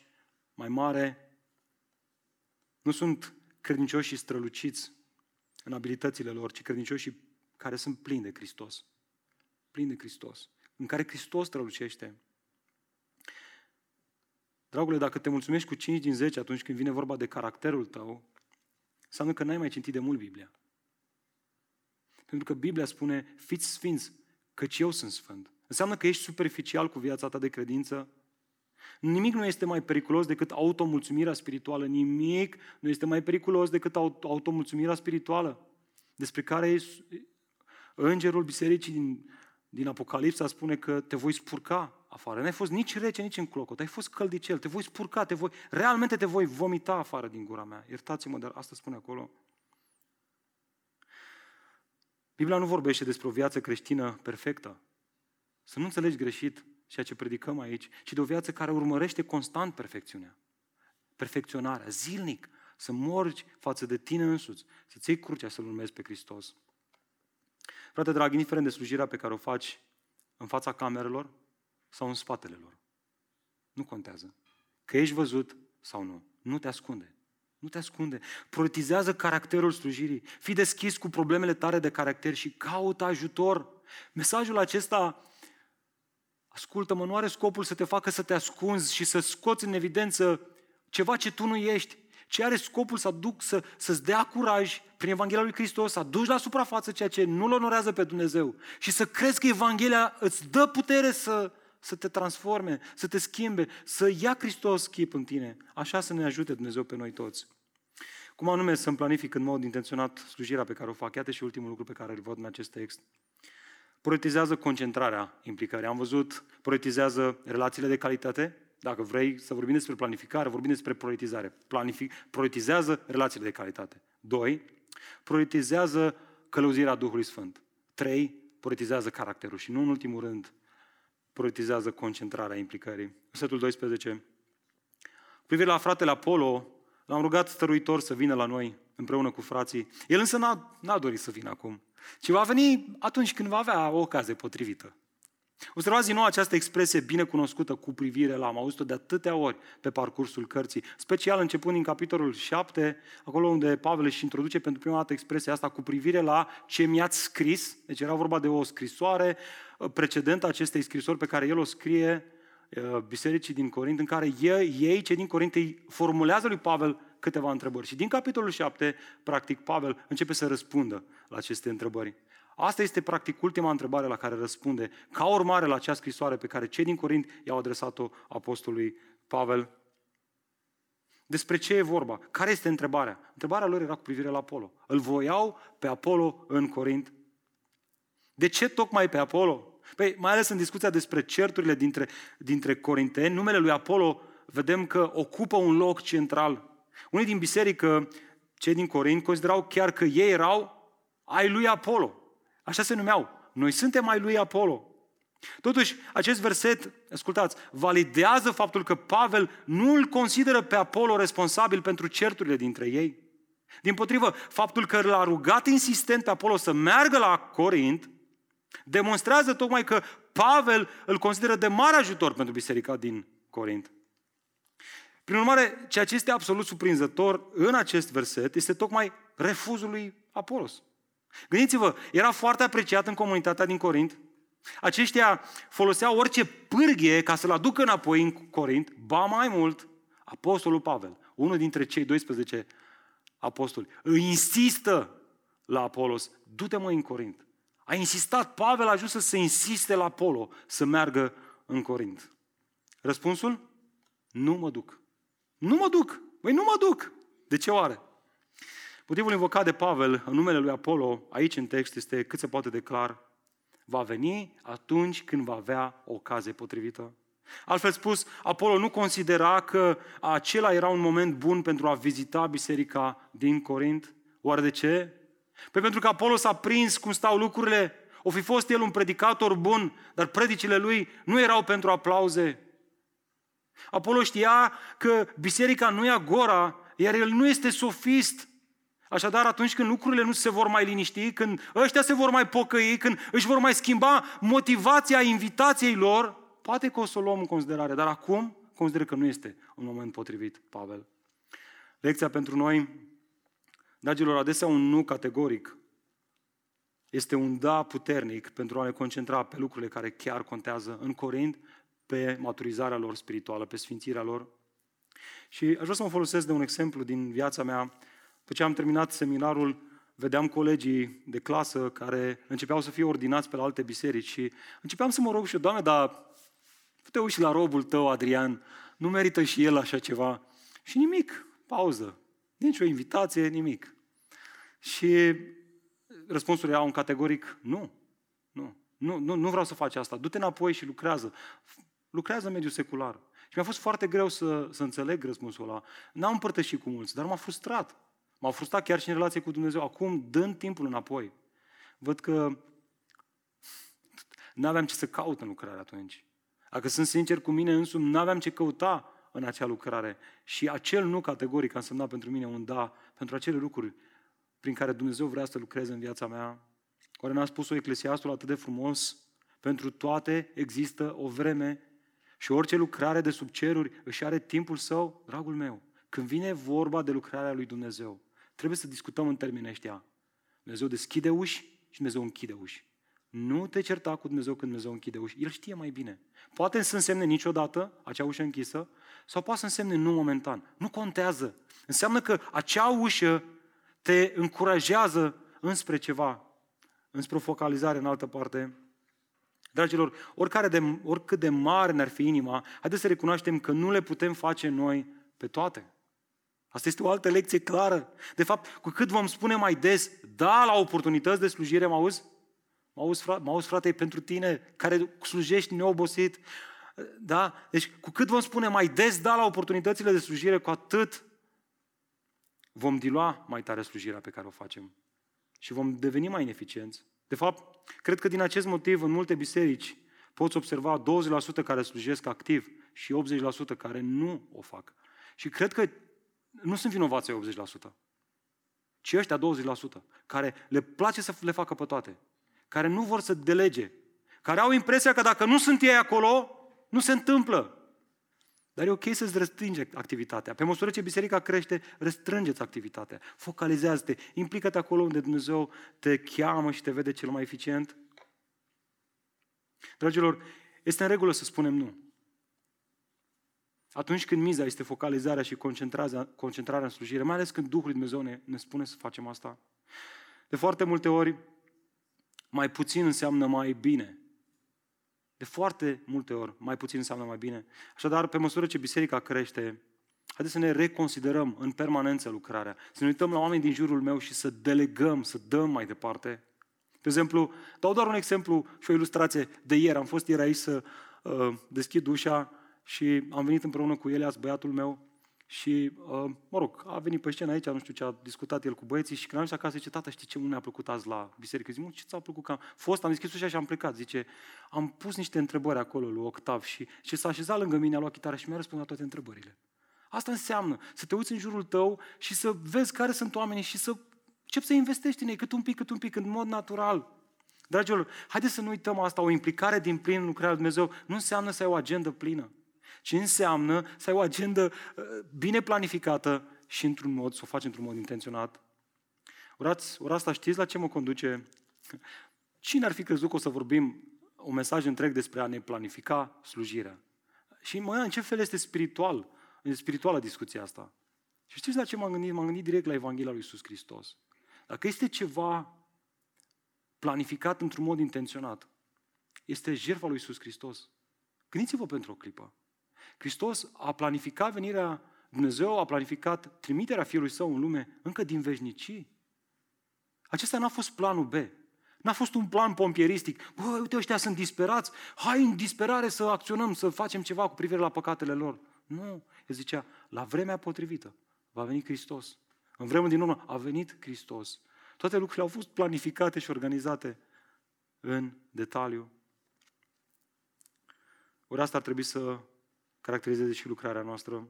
mai mare, nu sunt credincioși și străluciți în abilitățile lor, ci credincioși care sunt plini de Hristos. Plini de Hristos în care Hristos strălucește. Dragule, dacă te mulțumești cu 5 din 10 atunci când vine vorba de caracterul tău, înseamnă că n-ai mai citit de mult Biblia. Pentru că Biblia spune, fiți sfinți, căci eu sunt sfânt. Înseamnă că ești superficial cu viața ta de credință. Nimic nu este mai periculos decât automulțumirea spirituală. Nimic nu este mai periculos decât automulțumirea spirituală, despre care îngerul bisericii din din Apocalipsa spune că te voi spurca afară. N-ai fost nici rece, nici în clocot, ai fost căldicel, te voi spurca, te voi, realmente te voi vomita afară din gura mea. Iertați-mă, dar asta spune acolo. Biblia nu vorbește despre o viață creștină perfectă. Să nu înțelegi greșit ceea ce predicăm aici, ci de o viață care urmărește constant perfecțiunea. Perfecționarea, zilnic, să morgi față de tine însuți, să-ți iei crucea să-L urmezi pe Hristos. Frate drag, indiferent de slujirea pe care o faci în fața camerelor sau în spatele lor, nu contează. Că ești văzut sau nu. Nu te ascunde. Nu te ascunde. Prioritizează caracterul slujirii. Fii deschis cu problemele tare de caracter și caută ajutor. Mesajul acesta, ascultă-mă, nu are scopul să te facă să te ascunzi și să scoți în evidență ceva ce tu nu ești, ci are scopul să aduc, să, să-ți dea curaj prin Evanghelia lui Hristos, să aduci la suprafață ceea ce nu-L onorează pe Dumnezeu și să crezi că Evanghelia îți dă putere să, să te transforme, să te schimbe, să ia Hristos chip în tine. Așa să ne ajute Dumnezeu pe noi toți. Cum anume să-mi planific în mod intenționat slujirea pe care o fac? Iată și ultimul lucru pe care îl văd în acest text. Prioritizează concentrarea implicării. Am văzut, prioritizează relațiile de calitate, dacă vrei să vorbim despre planificare, vorbim despre prioritizare. Planific, prioritizează relațiile de calitate. Doi, prioritizează călăuzirea Duhului Sfânt. Trei, prioritizează caracterul. Și nu în ultimul rând, prioritizează concentrarea implicării. Versetul 12. Privire la fratele Apollo, l-am rugat stăruitor să vină la noi împreună cu frații. El însă n-a, n-a dorit să vină acum, ci va veni atunci când va avea o ocazie potrivită. Observați din nou această expresie bine cunoscută cu privire la, am auzit-o de atâtea ori pe parcursul cărții, special începând din capitolul 7, acolo unde Pavel își introduce pentru prima dată expresia asta cu privire la ce mi-ați scris, deci era vorba de o scrisoare uh, precedentă acestei scrisori pe care el o scrie uh, bisericii din Corint, în care ei, cei din Corint, îi formulează lui Pavel câteva întrebări. Și din capitolul 7, practic, Pavel începe să răspundă la aceste întrebări. Asta este practic ultima întrebare la care răspunde, ca urmare la acea scrisoare pe care cei din Corint i-au adresat-o apostolului Pavel. Despre ce e vorba? Care este întrebarea? Întrebarea lor era cu privire la Apollo. Îl voiau pe Apollo în Corint. De ce tocmai pe Apollo? Păi, mai ales în discuția despre certurile dintre, dintre corinteni, numele lui Apollo vedem că ocupă un loc central. Unii din biserică, cei din Corint, considerau chiar că ei erau ai lui Apollo. Așa se numeau. Noi suntem ai lui Apollo. Totuși, acest verset, ascultați, validează faptul că Pavel nu îl consideră pe Apollo responsabil pentru certurile dintre ei. Din potrivă, faptul că l-a rugat insistent pe Apollo să meargă la Corint, demonstrează tocmai că Pavel îl consideră de mare ajutor pentru biserica din Corint. Prin urmare, ceea ce este absolut surprinzător în acest verset este tocmai refuzul lui Apolos. Gândiți-vă, era foarte apreciat în comunitatea din Corint. Aceștia foloseau orice pârghie ca să-l aducă înapoi în Corint, ba mai mult, Apostolul Pavel, unul dintre cei 12 apostoli, îi insistă la Apolos, du-te mă în Corint. A insistat, Pavel a ajuns să se insiste la Apollo să meargă în Corint. Răspunsul? Nu mă duc. Nu mă duc. Băi, nu mă duc. De ce oare? Motivul invocat de Pavel în numele lui Apollo, aici în text, este cât se poate de clar. Va veni atunci când va avea o ocazie potrivită. Altfel spus, Apollo nu considera că acela era un moment bun pentru a vizita biserica din Corint. Oare de ce? Păi pentru că Apollo s-a prins cum stau lucrurile. O fi fost el un predicator bun, dar predicile lui nu erau pentru aplauze. Apollo știa că biserica nu e agora, iar el nu este sofist. Așadar, atunci când lucrurile nu se vor mai liniști, când ăștia se vor mai pocăi, când își vor mai schimba motivația invitației lor, poate că o să o luăm în considerare, dar acum consider că nu este un moment potrivit, Pavel. Lecția pentru noi, dragilor, adesea un nu categoric este un da puternic pentru a ne concentra pe lucrurile care chiar contează în Corint, pe maturizarea lor spirituală, pe sfințirea lor. Și aș vrea să mă folosesc de un exemplu din viața mea după ce am terminat seminarul, vedeam colegii de clasă care începeau să fie ordinați pe la alte biserici și începeam să mă rog și eu, Doamne, dar te uiți la robul tău, Adrian, nu merită și el așa ceva? Și nimic, pauză, nici o invitație, nimic. Și răspunsul era un categoric nu, nu, nu, nu, nu vreau să faci asta, du-te înapoi și lucrează. Lucrează în mediul secular. Și mi-a fost foarte greu să, să înțeleg răspunsul ăla. N-am împărtășit cu mulți, dar m-a frustrat. M-au frustrat chiar și în relație cu Dumnezeu. Acum, dând timpul înapoi, văd că nu aveam ce să caut în lucrare atunci. Dacă sunt sincer cu mine însumi, nu aveam ce căuta în acea lucrare. Și acel nu categoric a însemnat pentru mine un da pentru acele lucruri prin care Dumnezeu vrea să lucreze în viața mea. Oare n-a spus-o Eclesiastul atât de frumos? Pentru toate există o vreme și orice lucrare de sub ceruri își are timpul său, dragul meu. Când vine vorba de lucrarea lui Dumnezeu, Trebuie să discutăm în termeni ăștia. Dumnezeu deschide uși și Dumnezeu închide uși. Nu te certa cu Dumnezeu când Dumnezeu închide uși. El știe mai bine. Poate să însemne niciodată acea ușă închisă sau poate să însemne nu momentan. Nu contează. Înseamnă că acea ușă te încurajează înspre ceva, înspre o focalizare în altă parte. Dragilor, oricare de, oricât de mare ne-ar fi inima, haideți să recunoaștem că nu le putem face noi pe toate. Asta este o altă lecție clară. De fapt, cu cât vom spune mai des, da la oportunități de slujire, mă auzi? Mă auzi, frate, mă auzi, frate, pentru tine, care slujești neobosit, Da? Deci cu cât vom spune mai des da la oportunitățile de slujire, cu atât vom dilua mai tare slujirea pe care o facem. Și vom deveni mai ineficienți. De fapt, cred că din acest motiv, în multe biserici, poți observa 20% care slujesc activ și 80% care nu o fac. Și cred că nu sunt vinovați 80%, ci ăștia 20%, care le place să le facă pe toate, care nu vor să delege, care au impresia că dacă nu sunt ei acolo, nu se întâmplă. Dar e ok să-ți restrânge activitatea. Pe măsură ce biserica crește, restrângeți activitatea. Focalizează-te, implică-te acolo unde Dumnezeu te cheamă și te vede cel mai eficient. Dragilor, este în regulă să spunem nu. Atunci când miza este focalizarea și concentrarea, concentrarea în slujire, mai ales când Duhul Dumnezeu ne, ne spune să facem asta. De foarte multe ori, mai puțin înseamnă mai bine. De foarte multe ori, mai puțin înseamnă mai bine. Așadar, pe măsură ce biserica crește, haideți să ne reconsiderăm în permanență lucrarea. Să ne uităm la oameni din jurul meu și să delegăm, să dăm mai departe. De exemplu, dau doar un exemplu și o ilustrație de ieri. Am fost ieri aici să uh, deschid ușa și am venit împreună cu Elias, băiatul meu, și, uh, mă rog, a venit pe scenă aici, nu știu ce a discutat el cu băieții și când am zis acasă, zice, tata, știi ce nu mi-a plăcut azi la biserică? Zic, ce ți-a plăcut? Că am fost, am deschis ușa și am plecat. Zice, am pus niște întrebări acolo lui Octav și, și s-a așezat lângă mine, a luat chitară și mi-a răspuns la toate întrebările. Asta înseamnă să te uiți în jurul tău și să vezi care sunt oamenii și să începi să investești în ei cât un pic, cât un pic, în mod natural. Dragilor, haideți să nu uităm asta, o implicare din plin în lucrarea lui Dumnezeu nu înseamnă să ai o agendă plină ci înseamnă să ai o agendă uh, bine planificată și într-un mod, să o faci într-un mod intenționat. Urați, ori asta știți la ce mă conduce? Cine ar fi crezut că o să vorbim un mesaj întreg despre a ne planifica slujirea? Și mă, în ce fel este spiritual, spirituală discuția asta? Și știți la ce m-am gândit? M-am gândit direct la Evanghelia lui Iisus Hristos. Dacă este ceva planificat într-un mod intenționat, este jertfa lui Iisus Hristos. Gândiți-vă pentru o clipă. Hristos a planificat venirea, Dumnezeu a planificat trimiterea Fiului Său în lume încă din veșnicii. Acesta n-a fost planul B. N-a fost un plan pompieristic. Bă, uite, ăștia sunt disperați. Hai în disperare să acționăm, să facem ceva cu privire la păcatele lor. Nu. El zicea, la vremea potrivită va veni Hristos. În vremea din urmă a venit Hristos. Toate lucrurile au fost planificate și organizate în detaliu. Ori asta ar trebui să caracterizeze și lucrarea noastră.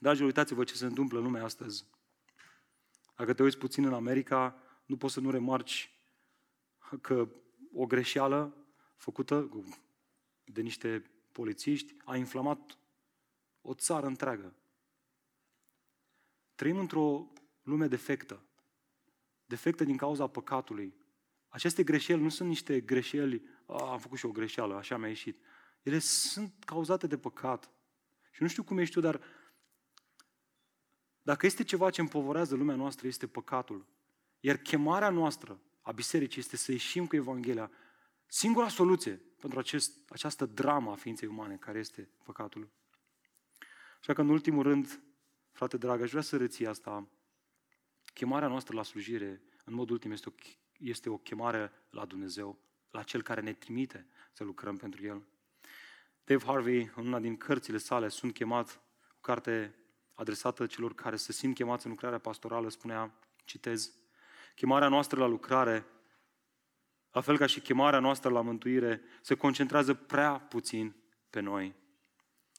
Dragilor, uitați-vă ce se întâmplă în lumea astăzi. Dacă te uiți puțin în America, nu poți să nu remarci că o greșeală făcută de niște polițiști a inflamat o țară întreagă. Trăim într-o lume defectă. Defectă din cauza păcatului. Aceste greșeli nu sunt niște greșeli, a, am făcut și o greșeală, așa mi-a ieșit. Ele sunt cauzate de păcat. Și nu știu cum ești tu, dar dacă este ceva ce împovorează lumea noastră, este păcatul. Iar chemarea noastră a bisericii este să ieșim cu Evanghelia. Singura soluție pentru acest, această dramă a ființei umane, care este păcatul. Așa că, în ultimul rând, frate drag, aș vrea să reții asta. Chemarea noastră la slujire, în mod ultim, este o, este o chemare la Dumnezeu, la Cel care ne trimite să lucrăm pentru El. Dave Harvey, în una din cărțile sale, Sunt chemat, o carte adresată celor care se simt chemați în lucrarea pastorală, spunea, citez, chemarea noastră la lucrare, la fel ca și chemarea noastră la mântuire, se concentrează prea puțin pe noi.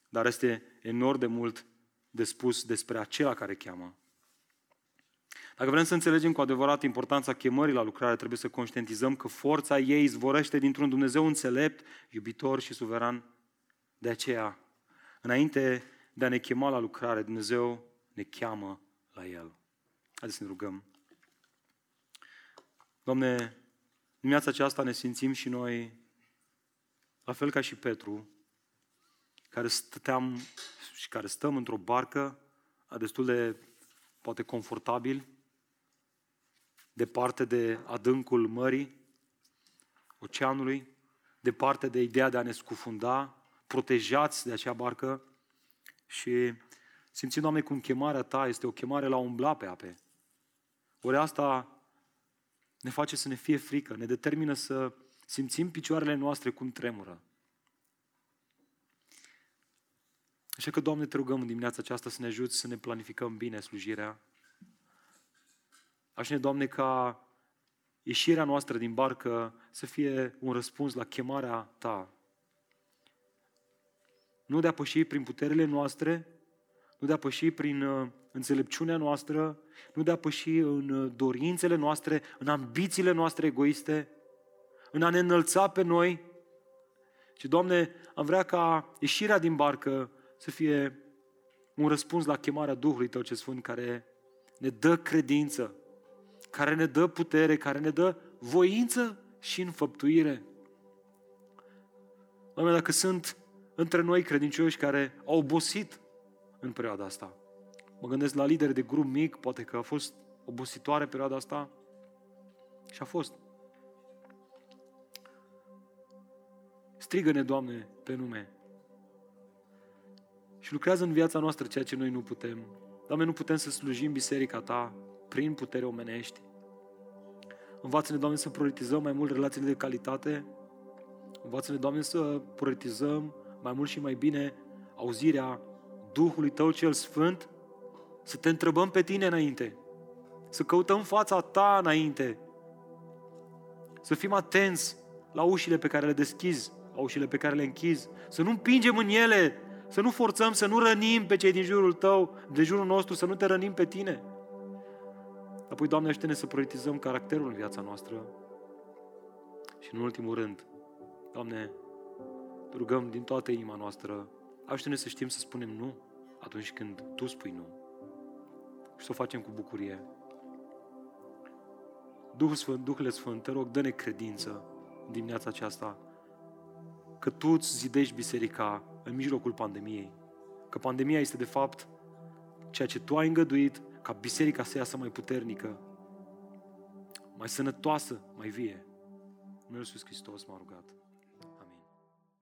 Dar este enorm de mult de spus despre acela care cheamă. Dacă vrem să înțelegem cu adevărat importanța chemării la lucrare, trebuie să conștientizăm că forța ei izvorăște dintr-un Dumnezeu înțelept, iubitor și suveran. De aceea, înainte de a ne chema la lucrare, Dumnezeu ne cheamă la El. Haideți să ne rugăm. Doamne, dimineața aceasta ne simțim și noi, la fel ca și Petru, care stăteam și care stăm într-o barcă destul de, poate, confortabil, departe de adâncul mării, oceanului, departe de ideea de a ne scufunda, protejați de acea barcă și simțim, Doamne, cum chemarea Ta este o chemare la umbla pe ape. Ori asta ne face să ne fie frică, ne determină să simțim picioarele noastre cum tremură. Așa că, Doamne, te rugăm în dimineața aceasta să ne ajuți să ne planificăm bine slujirea. Așa ne, Doamne, ca ieșirea noastră din barcă să fie un răspuns la chemarea Ta. Nu de a păși prin puterile noastre, nu de a păși prin uh, înțelepciunea noastră, nu de a păși în uh, dorințele noastre, în ambițiile noastre egoiste, în a ne înălța pe noi, și, Doamne, am vrea ca ieșirea din barcă să fie un răspuns la chemarea Duhului Tău ce Sfânt, care ne dă credință, care ne dă putere, care ne dă voință și înfăptuire. Doamne, dacă sunt între noi credincioși care au obosit în perioada asta, mă gândesc la lideri de grup mic, poate că a fost obositoare perioada asta și a fost. Strigă-ne, Doamne, pe nume. Și lucrează în viața noastră ceea ce noi nu putem. Doamne, nu putem să slujim biserica Ta prin putere omenești. Învață-ne, Doamne, să prioritizăm mai mult relațiile de calitate. Învață-ne, Doamne, să prioritizăm mai mult și mai bine auzirea Duhului Tău cel Sfânt, să te întrebăm pe Tine înainte, să căutăm fața Ta înainte, să fim atenți la ușile pe care le deschizi, la ușile pe care le închizi, să nu împingem în ele, să nu forțăm, să nu rănim pe cei din jurul Tău, de jurul nostru, să nu te rănim pe Tine. Apoi, Doamne, ajută-ne să prioritizăm caracterul în viața noastră. Și în ultimul rând, Doamne, rugăm din toată inima noastră, ajută-ne să știm să spunem nu atunci când Tu spui nu. Și să o facem cu bucurie. Duhul Sfânt, Duhul Sfânt, te rog, dă-ne credință în dimineața aceasta că Tu îți zidești biserica în mijlocul pandemiei. Că pandemia este de fapt ceea ce Tu ai îngăduit ca biserica să iasă mai puternică, mai sănătoasă, mai vie. Numele Iisus Hristos m-a rugat.